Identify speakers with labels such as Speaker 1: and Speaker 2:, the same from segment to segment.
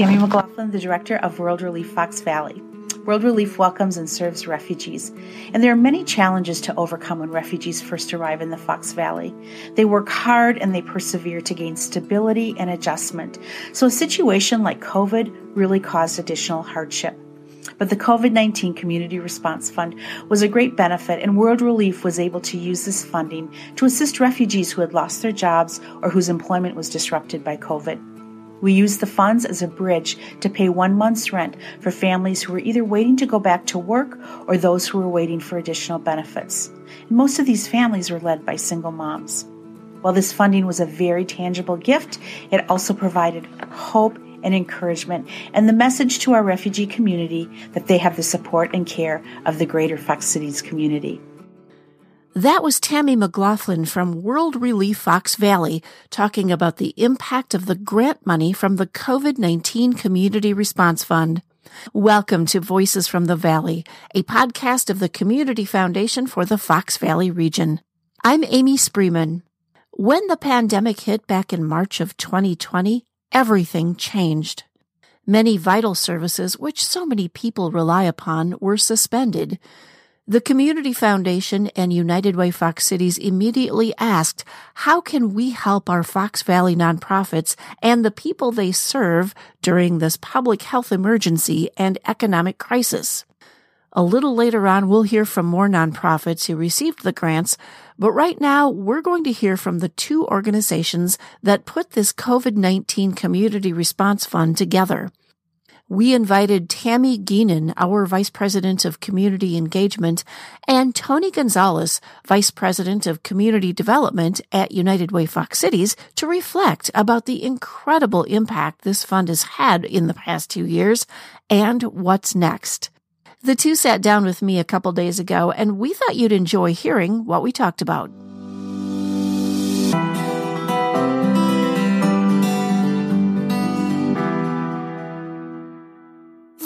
Speaker 1: Tammy McLaughlin, the Director of World Relief Fox Valley. World Relief welcomes and serves refugees, and there are many challenges to overcome when refugees first arrive in the Fox Valley. They work hard and they persevere to gain stability and adjustment. So a situation like COVID really caused additional hardship. But the COVID 19 Community Response Fund was a great benefit, and World Relief was able to use this funding to assist refugees who had lost their jobs or whose employment was disrupted by COVID. We used the funds as a bridge to pay one month's rent for families who were either waiting to go back to work or those who were waiting for additional benefits. And most of these families were led by single moms. While this funding was a very tangible gift, it also provided hope and encouragement and the message to our refugee community that they have the support and care of the greater Fox Cities community.
Speaker 2: That was Tammy McLaughlin from World Relief Fox Valley talking about the impact of the grant money from the COVID 19 Community Response Fund. Welcome to Voices from the Valley, a podcast of the Community Foundation for the Fox Valley region. I'm Amy Spreeman. When the pandemic hit back in March of 2020, everything changed. Many vital services, which so many people rely upon, were suspended. The Community Foundation and United Way Fox Cities immediately asked, how can we help our Fox Valley nonprofits and the people they serve during this public health emergency and economic crisis? A little later on, we'll hear from more nonprofits who received the grants, but right now, we're going to hear from the two organizations that put this COVID-19 Community Response Fund together we invited Tammy Geenan, our Vice President of Community Engagement, and Tony Gonzalez, Vice President of Community Development at United Way Fox Cities, to reflect about the incredible impact this fund has had in the past two years and what's next. The two sat down with me a couple days ago, and we thought you'd enjoy hearing what we talked about.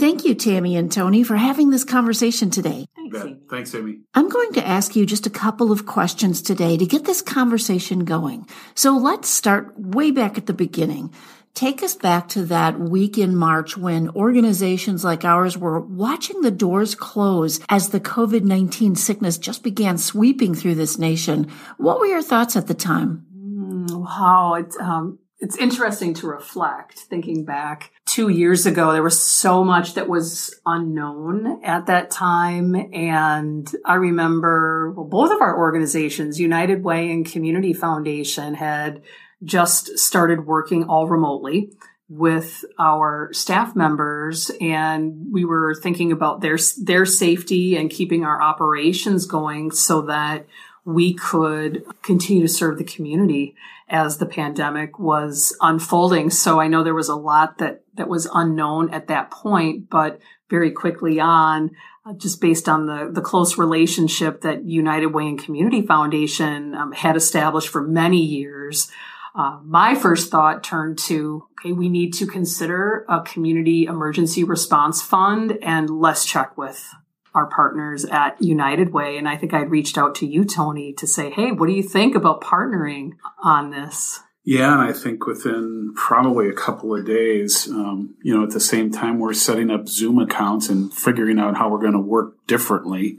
Speaker 2: Thank you, Tammy and Tony, for having this conversation today.
Speaker 3: Thanks, Amy. Thanks, Amy.
Speaker 2: I'm going to ask you just a couple of questions today to get this conversation going. So let's start way back at the beginning. Take us back to that week in March when organizations like ours were watching the doors close as the COVID-19 sickness just began sweeping through this nation. What were your thoughts at the time?
Speaker 4: Mm, wow. It's, um, it's interesting to reflect thinking back two years ago there was so much that was unknown at that time. And i remember well both of our organizations united way and community foundation had just started working all remotely with our staff members. And we were thinking about their their safety and keeping our operations going so that we could continue to serve the community as the pandemic was unfolding. So I know there was a lot that, that was unknown at that point, but very quickly on, uh, just based on the, the close relationship that United Way and Community Foundation um, had established for many years, uh, my first thought turned to, okay, we need to consider a community emergency response fund and let's check with our partners at United Way. And I think I'd reached out to you, Tony, to say, hey, what do you think about partnering on this?
Speaker 3: Yeah, and I think within probably a couple of days, um, you know, at the same time we're setting up Zoom accounts and figuring out how we're going to work differently.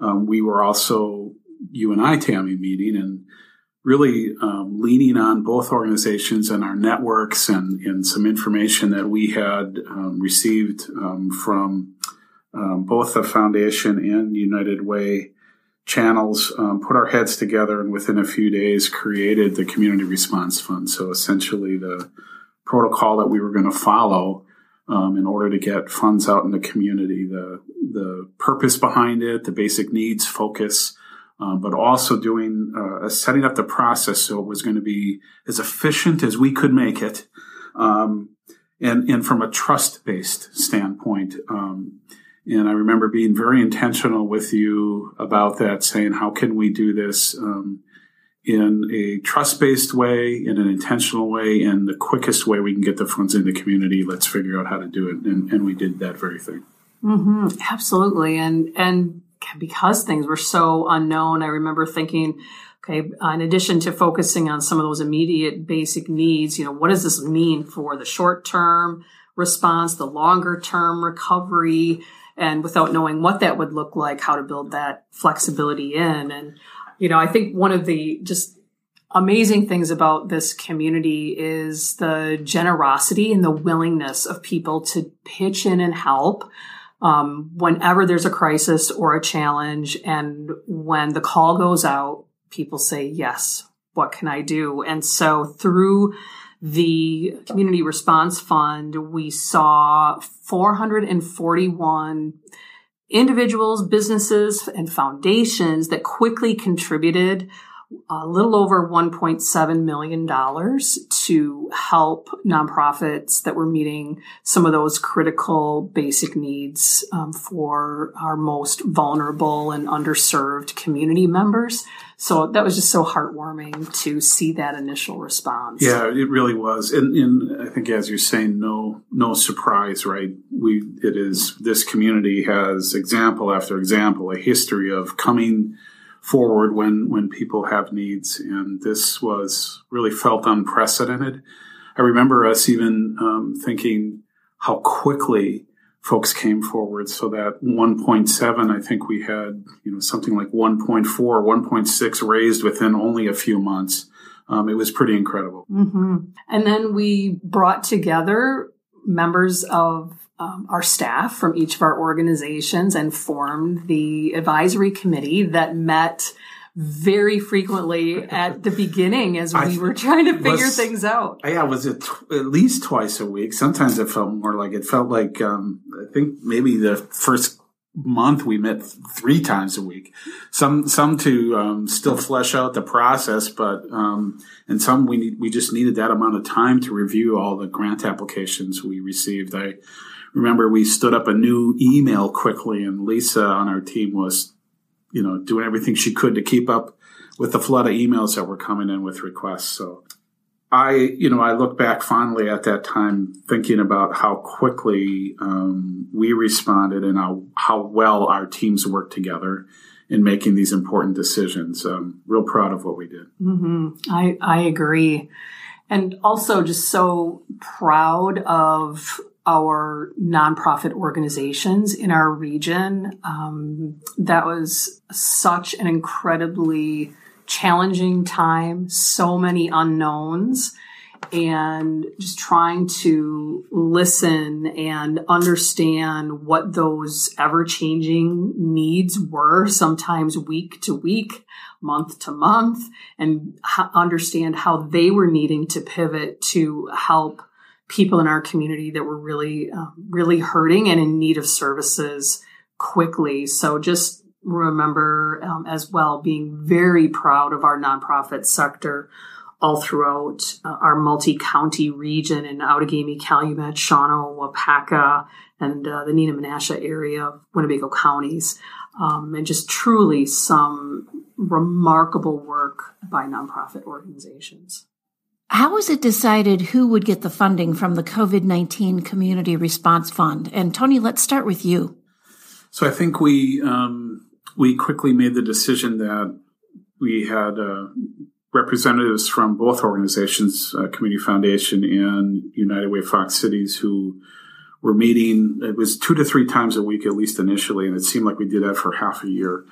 Speaker 3: Um, we were also you and I, Tammy, meeting and really um, leaning on both organizations and our networks and, and some information that we had um, received um, from um, both the foundation and United Way channels um, put our heads together and within a few days created the community response fund. So essentially, the protocol that we were going to follow um, in order to get funds out in the community, the the purpose behind it, the basic needs focus. Um, but also doing uh, setting up the process so it was going to be as efficient as we could make it, um, and and from a trust based standpoint. Um, and I remember being very intentional with you about that, saying, how can we do this um, in a trust based way, in an intentional way, and the quickest way we can get the funds in the community? Let's figure out how to do it. And, and we did that very thing.
Speaker 4: Mm-hmm. Absolutely. And, and because things were so unknown, I remember thinking, okay, in addition to focusing on some of those immediate basic needs, you know, what does this mean for the short term? response, the longer term recovery, and without knowing what that would look like, how to build that flexibility in. And, you know, I think one of the just amazing things about this community is the generosity and the willingness of people to pitch in and help um, whenever there's a crisis or a challenge. And when the call goes out, people say, yes, what can I do? And so through the Community Response Fund, we saw 441 individuals, businesses, and foundations that quickly contributed a little over $1.7 million to help nonprofits that were meeting some of those critical basic needs um, for our most vulnerable and underserved community members. So that was just so heartwarming to see that initial response.
Speaker 3: Yeah, it really was. And, and I think as you're saying, no, no surprise, right? We, it is, this community has example after example, a history of coming forward when when people have needs, and this was really felt unprecedented. I remember us even um, thinking how quickly folks came forward. So that 1.7, I think we had you know something like 1.4, 1.6 raised within only a few months. Um, it was pretty incredible.
Speaker 4: Mm-hmm. And then we brought together members of um, our staff from each of our organizations and formed the advisory committee that met very frequently at the beginning as we were trying to figure
Speaker 3: was,
Speaker 4: things out.
Speaker 3: Yeah, was it t- at least twice a week? Sometimes it felt more like it felt like um, I think maybe the first month we met three times a week. Some some to um, still flesh out the process, but um, and some we need we just needed that amount of time to review all the grant applications we received. I remember we stood up a new email quickly, and Lisa on our team was, you know, doing everything she could to keep up with the flood of emails that were coming in with requests. So I, you know, I look back fondly at that time, thinking about how quickly um, we responded and how how well our teams worked together in making these important decisions. Real proud of what we did.
Speaker 4: Mm-hmm. I I agree, and also just so proud of our nonprofit organizations in our region. Um, that was such an incredibly challenging time, so many unknowns, and just trying to listen and understand what those ever changing needs were, sometimes week to week, month to month, and understand how they were needing to pivot to help people in our community that were really, uh, really hurting and in need of services quickly. So just remember um, as well being very proud of our nonprofit sector all throughout uh, our multi-county region in Outagamie, Calumet, Shawano, Waupaca, and uh, the Neenah Menasha area of Winnebago counties. Um, and just truly some remarkable work by nonprofit organizations.
Speaker 2: How was it decided who would get the funding from the COVID 19 Community Response Fund? And Tony, let's start with you.
Speaker 3: So I think we um, we quickly made the decision that we had uh, representatives from both organizations, uh, Community Foundation and United Way Fox Cities, who were meeting. It was two to three times a week, at least initially, and it seemed like we did that for half a year.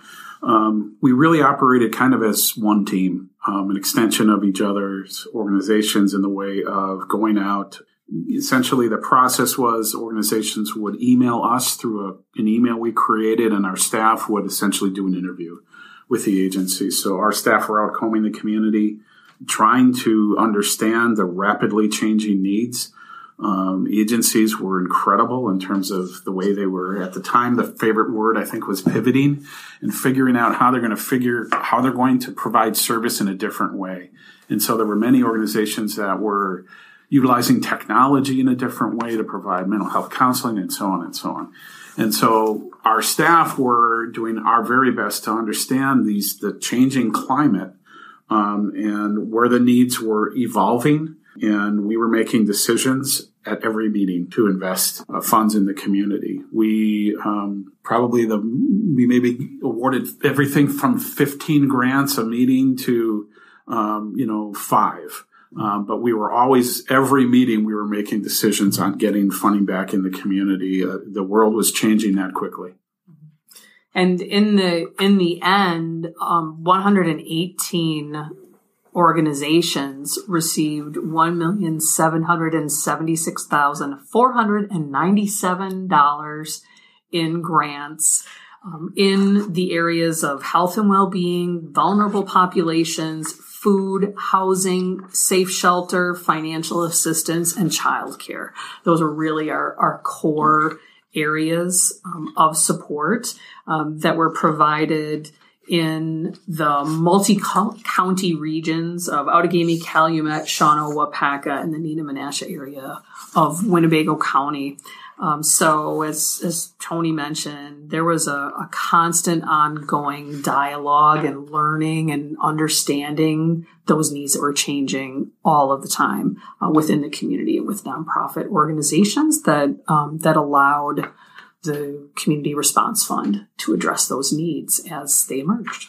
Speaker 3: Um, we really operated kind of as one team, um, an extension of each other's organizations in the way of going out. Essentially, the process was organizations would email us through a, an email we created, and our staff would essentially do an interview with the agency. So our staff were out combing the community, trying to understand the rapidly changing needs um, agencies were incredible in terms of the way they were at the time. The favorite word I think was pivoting and figuring out how they're going to figure how they're going to provide service in a different way. And so there were many organizations that were utilizing technology in a different way to provide mental health counseling and so on and so on. And so our staff were doing our very best to understand these the changing climate um, and where the needs were evolving and we were making decisions at every meeting to invest uh, funds in the community. We um, probably the we maybe awarded everything from 15 grants a meeting to um, you know five. Um, but we were always, every meeting, we were making decisions on getting funding back in the community. Uh, the world was changing that quickly.
Speaker 4: And in the in the end, um, 118 organizations received one million seven hundred and seventy six thousand four hundred and ninety seven dollars in grants. Um, in the areas of health and well-being, vulnerable populations, food, housing, safe shelter, financial assistance, and childcare. Those are really our, our core areas um, of support um, that were provided in the multi-county regions of Outagamie, Calumet, Shawano, Waupaca, and the Neenah-Menasha area of Winnebago County. Um, so as, as Tony mentioned, there was a, a, constant ongoing dialogue and learning and understanding those needs that were changing all of the time uh, within the community and with nonprofit organizations that, um, that allowed the community response fund to address those needs as they emerged.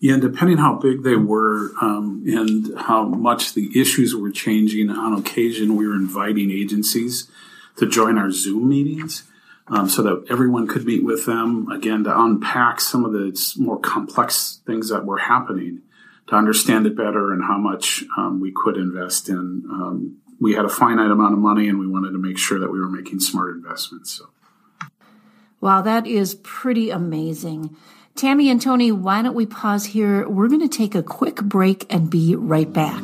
Speaker 3: Yeah, depending how big they were um, and how much the issues were changing, on occasion we were inviting agencies to join our Zoom meetings um, so that everyone could meet with them again to unpack some of the more complex things that were happening to understand it better and how much um, we could invest in. Um, we had a finite amount of money and we wanted to make sure that we were making smart investments. So.
Speaker 2: Wow, that is pretty amazing. Tammy and Tony, why don't we pause here? We're going to take a quick break and be right back.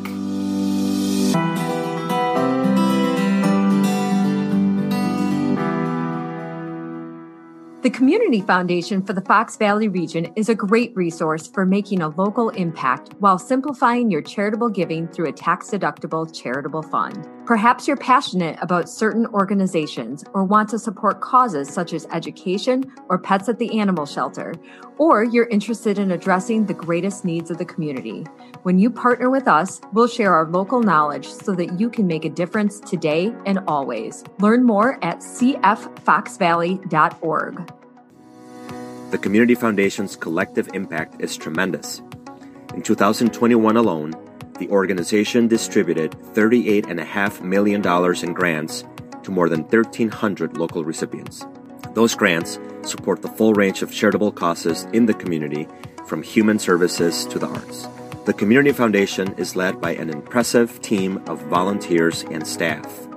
Speaker 5: The Community Foundation for the Fox Valley region is a great resource for making a local impact while simplifying your charitable giving through a tax deductible charitable fund. Perhaps you're passionate about certain organizations or want to support causes such as education or pets at the animal shelter, or you're interested in addressing the greatest needs of the community. When you partner with us, we'll share our local knowledge so that you can make a difference today and always. Learn more at cffoxvalley.org.
Speaker 6: The Community Foundation's collective impact is tremendous. In 2021 alone, the organization distributed $38.5 million in grants to more than 1,300 local recipients. Those grants support the full range of charitable causes in the community, from human services to the arts. The Community Foundation is led by an impressive team of volunteers and staff.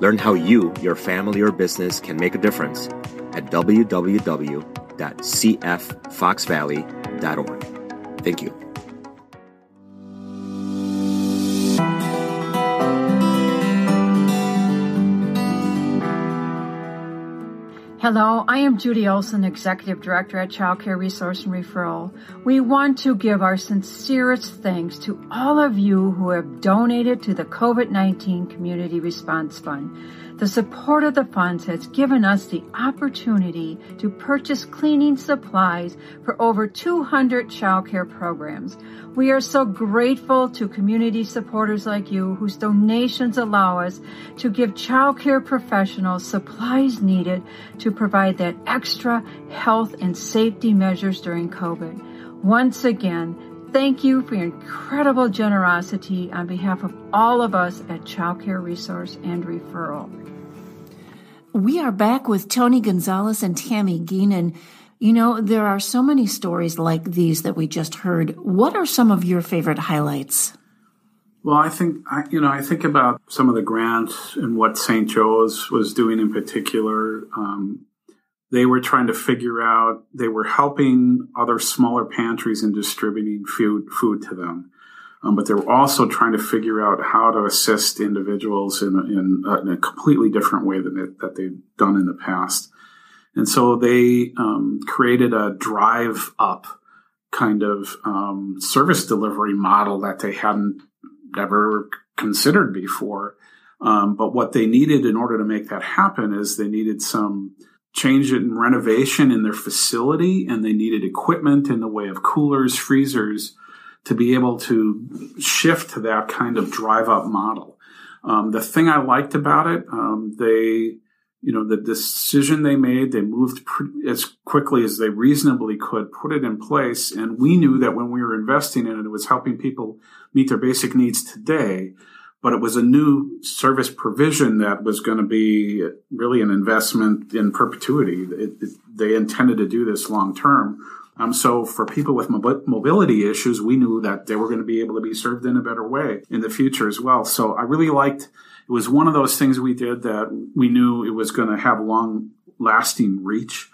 Speaker 6: Learn how you, your family, or business can make a difference at www www.cffoxvalley.org. Thank you.
Speaker 7: Hello, I am Judy Olson, Executive Director at Child Care Resource and Referral. We want to give our sincerest thanks to all of you who have donated to the COVID-19 Community Response Fund. The support of the funds has given us the opportunity to purchase cleaning supplies for over 200 childcare programs. We are so grateful to community supporters like you whose donations allow us to give childcare professionals supplies needed to provide that extra health and safety measures during COVID. Once again, thank you for your incredible generosity on behalf of all of us at Childcare Resource and Referral.
Speaker 2: We are back with Tony Gonzalez and Tammy Geenan. You know, there are so many stories like these that we just heard. What are some of your favorite highlights?
Speaker 3: Well, I think I, you know I think about some of the grants and what St. Joe's was doing in particular. Um, they were trying to figure out. They were helping other smaller pantries and distributing food food to them. Um, but they were also trying to figure out how to assist individuals in, in, uh, in a completely different way than it, that they've done in the past. And so they um, created a drive up kind of um, service delivery model that they hadn't ever considered before. Um, but what they needed in order to make that happen is they needed some change in renovation in their facility and they needed equipment in the way of coolers, freezers, to be able to shift to that kind of drive up model. Um, the thing I liked about it, um, they you know, the decision they made, they moved as quickly as they reasonably could, put it in place. And we knew that when we were investing in it, it was helping people meet their basic needs today. But it was a new service provision that was going to be really an investment in perpetuity. It, it, they intended to do this long term. Um, so for people with mobility issues, we knew that they were going to be able to be served in a better way in the future as well. So I really liked it was one of those things we did that we knew it was going to have long lasting reach.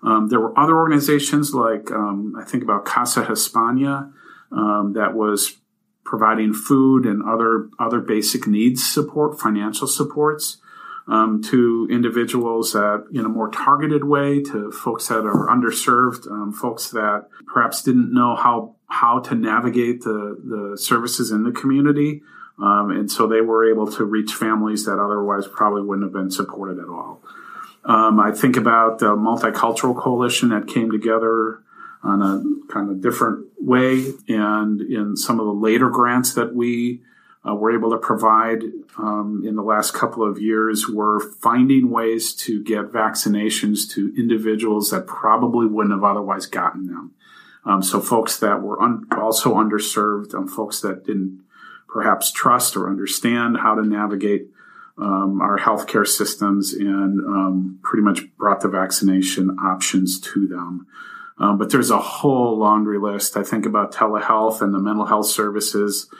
Speaker 3: Um, there were other organizations like um, I think about Casa Hispania um, that was providing food and other other basic needs support, financial supports um, to individuals that in a more targeted way to folks that are underserved, um, folks that perhaps didn't know how how to navigate the the services in the community. Um, and so they were able to reach families that otherwise probably wouldn't have been supported at all. Um, I think about the multicultural coalition that came together on a kind of different way. And in some of the later grants that we uh, were able to provide um, in the last couple of years, we're finding ways to get vaccinations to individuals that probably wouldn't have otherwise gotten them. Um, so folks that were un- also underserved, um, folks that didn't perhaps trust or understand how to navigate um, our healthcare systems and um, pretty much brought the vaccination options to them. Um, but there's a whole laundry list. I think about telehealth and the mental health services.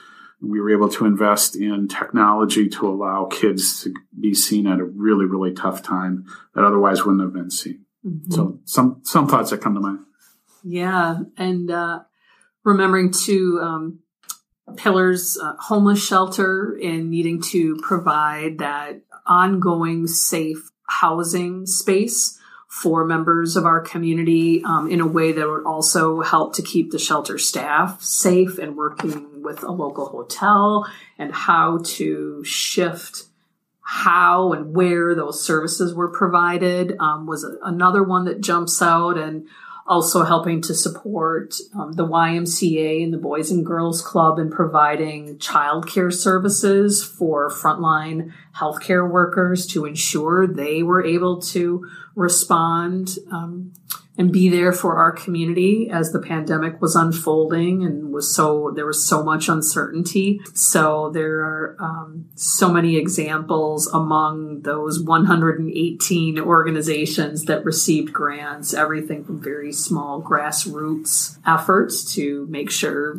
Speaker 3: We were able to invest in technology to allow kids to be seen at a really, really tough time that otherwise wouldn't have been seen. Mm-hmm. So some some thoughts that come to mind.
Speaker 4: Yeah, and uh, remembering to um, pillars uh, homeless shelter and needing to provide that ongoing safe housing space for members of our community um, in a way that would also help to keep the shelter staff safe and working with a local hotel and how to shift how and where those services were provided um, was another one that jumps out. And also helping to support um, the YMCA and the Boys and Girls Club in providing childcare services for frontline healthcare workers to ensure they were able to respond um, and be there for our community as the pandemic was unfolding and was so there was so much uncertainty. So there are um, so many examples among those 118 organizations that received grants everything from very small grassroots efforts to make sure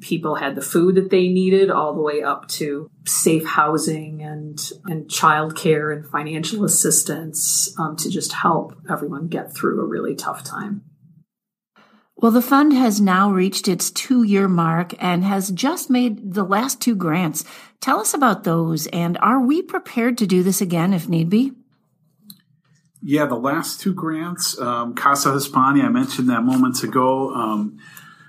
Speaker 4: people had the food that they needed all the way up to safe housing and and childcare and financial assistance um, to just help everyone get through a really tough time.
Speaker 2: Well, the fund has now reached its two year mark and has just made the last two grants. Tell us about those, and are we prepared to do this again if need be?
Speaker 3: Yeah, the last two grants, um, Casa Hispania, I mentioned that moments ago. Um,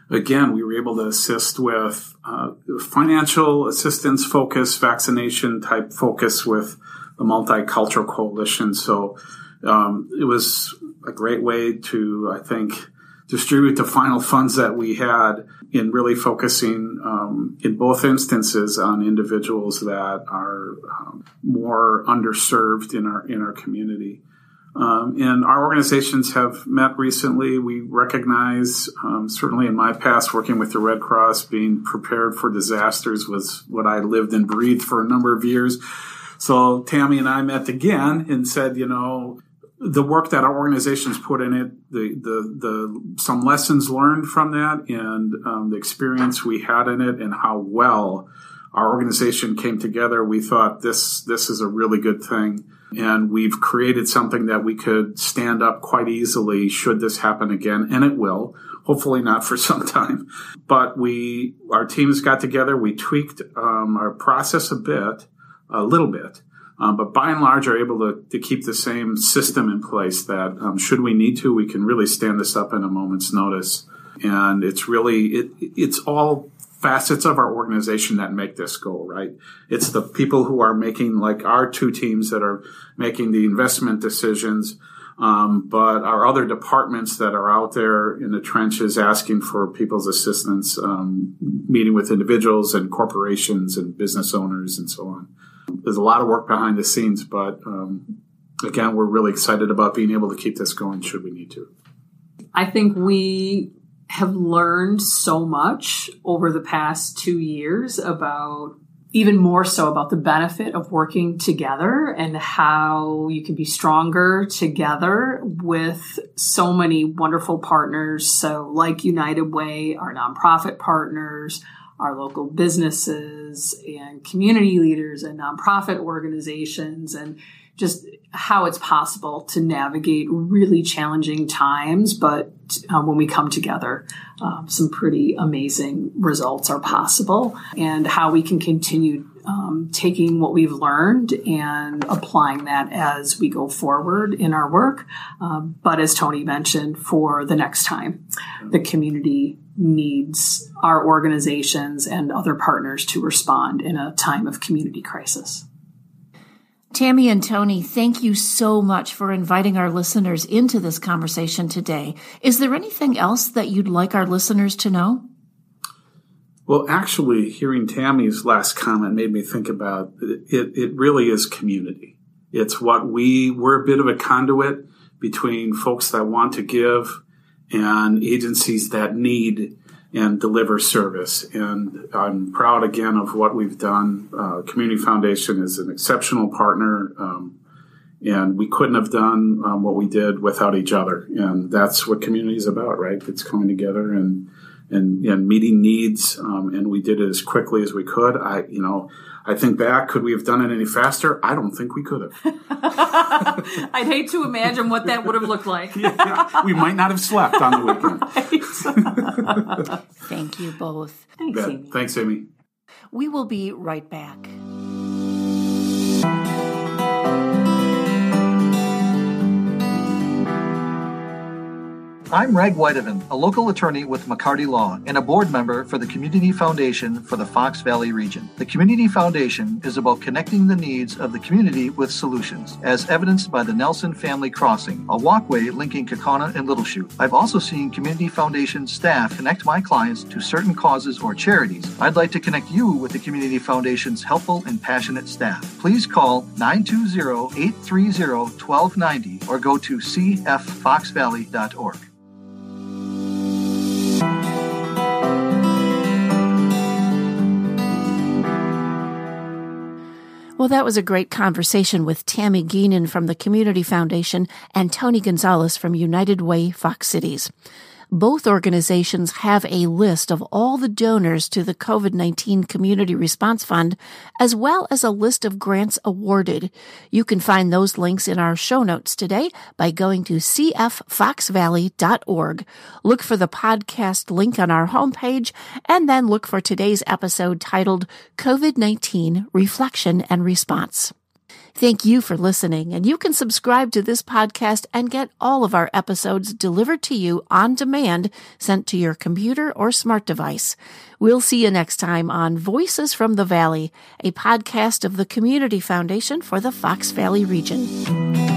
Speaker 3: again, we were able to assist with uh, financial assistance focus, vaccination type focus with the Multicultural Coalition. So um, it was a great way to, I think, distribute the final funds that we had in really focusing um, in both instances on individuals that are um, more underserved in our in our community. Um, and our organizations have met recently. We recognize, um, certainly in my past, working with the Red Cross, being prepared for disasters was what I lived and breathed for a number of years. So Tammy and I met again and said, you know, the work that our organizations put in it, the the the some lessons learned from that, and um, the experience we had in it, and how well our organization came together. We thought this this is a really good thing and we've created something that we could stand up quite easily should this happen again, and it will. Hopefully not for some time, but we our teams got together. We tweaked um, our process a bit, a little bit, um, but by and large are able to, to keep the same system in place. That um, should we need to, we can really stand this up in a moment's notice. And it's really it, it's all facets of our organization that make this go, right? It's the people who are making, like our two teams that are making the investment decisions, um, but our other departments that are out there in the trenches asking for people's assistance, um, meeting with individuals and corporations and business owners and so on. There's a lot of work behind the scenes, but um, again, we're really excited about being able to keep this going should we need to.
Speaker 4: I think we have learned so much over the past two years about even more so about the benefit of working together and how you can be stronger together with so many wonderful partners. So, like United Way, our nonprofit partners, our local businesses, and community leaders and nonprofit organizations, and just how it's possible to navigate really challenging times, but um, when we come together, um, some pretty amazing results are possible, and how we can continue um, taking what we've learned and applying that as we go forward in our work. Um, but as Tony mentioned, for the next time, the community needs our organizations and other partners to respond in a time of community crisis.
Speaker 2: Tammy and Tony, thank you so much for inviting our listeners into this conversation today. Is there anything else that you'd like our listeners to know?
Speaker 3: Well, actually, hearing Tammy's last comment made me think about it. It really is community. It's what we, we're a bit of a conduit between folks that want to give and agencies that need and deliver service. And I'm proud again of what we've done. Uh, Community Foundation is an exceptional partner. Um, and we couldn't have done um, what we did without each other. And that's what community is about, right? It's coming together and and, and meeting needs. Um, and we did it as quickly as we could. I, you know, I think back, could we have done it any faster? I don't think we could have.
Speaker 4: I'd hate to imagine what that would have looked like.
Speaker 3: yeah, we might not have slept on
Speaker 2: the weekend. Thank you both.
Speaker 4: Thanks, Amy.
Speaker 3: Thanks, Amy.
Speaker 2: We will be right back.
Speaker 8: I'm Reg Whitehaven, a local attorney with McCarty Law and a board member for the Community Foundation for the Fox Valley region. The Community Foundation is about connecting the needs of the community with solutions, as evidenced by the Nelson Family Crossing, a walkway linking Kaukauna and Little Chute. I've also seen Community Foundation staff connect my clients to certain causes or charities. I'd like to connect you with the Community Foundation's helpful and passionate staff. Please call 920-830-1290 or go to cffoxvalley.org.
Speaker 2: Well, that was a great conversation with Tammy Geenan from the Community Foundation and Tony Gonzalez from United Way Fox Cities. Both organizations have a list of all the donors to the COVID-19 Community Response Fund, as well as a list of grants awarded. You can find those links in our show notes today by going to cffoxvalley.org. Look for the podcast link on our homepage and then look for today's episode titled COVID-19 Reflection and Response. Thank you for listening, and you can subscribe to this podcast and get all of our episodes delivered to you on demand, sent to your computer or smart device. We'll see you next time on Voices from the Valley, a podcast of the Community Foundation for the Fox Valley region.